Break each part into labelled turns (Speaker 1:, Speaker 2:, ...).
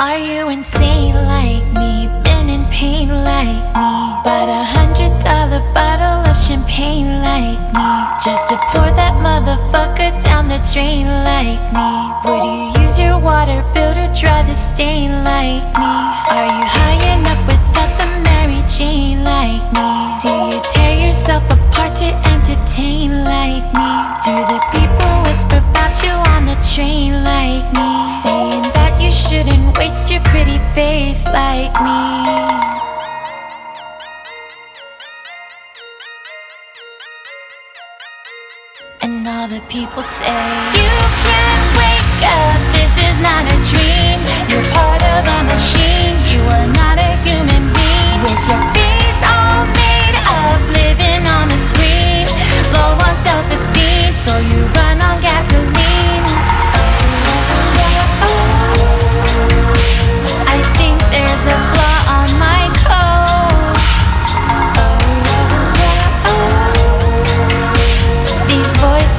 Speaker 1: Are you insane like me? Been in pain like me? Bought a hundred dollar bottle of champagne like me? Just to pour that motherfucker down the drain like me? Would you use your water bill to dry the stain like me? Are you high enough without the Mary Jane like me? Face like me. And all the people say You can't wake up, this is not a dream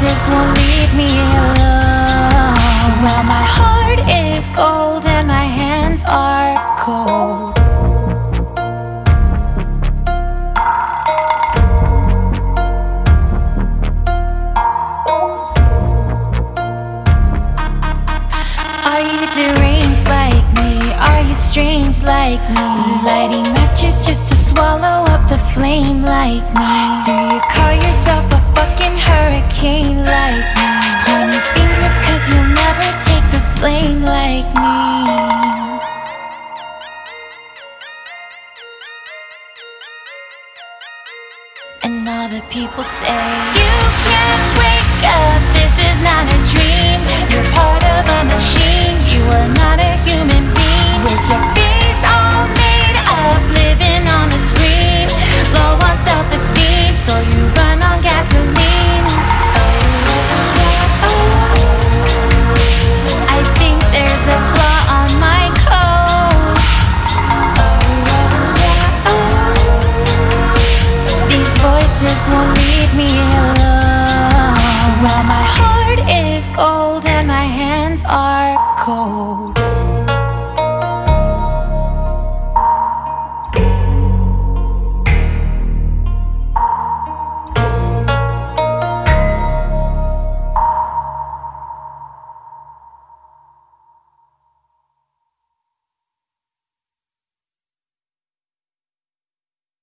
Speaker 1: voices won't leave me alone. Well, my heart is cold and my hands are cold. Are you deranged like me? Are you strange like me? Lighting matches just to swallow up the flame like me? Do you call yourself a fucking hurricane The people say. You can't wake up, this is not a dream. You're part of a machine, you are not voices won't leave me alone. Well, my heart is gold and my hands are cold.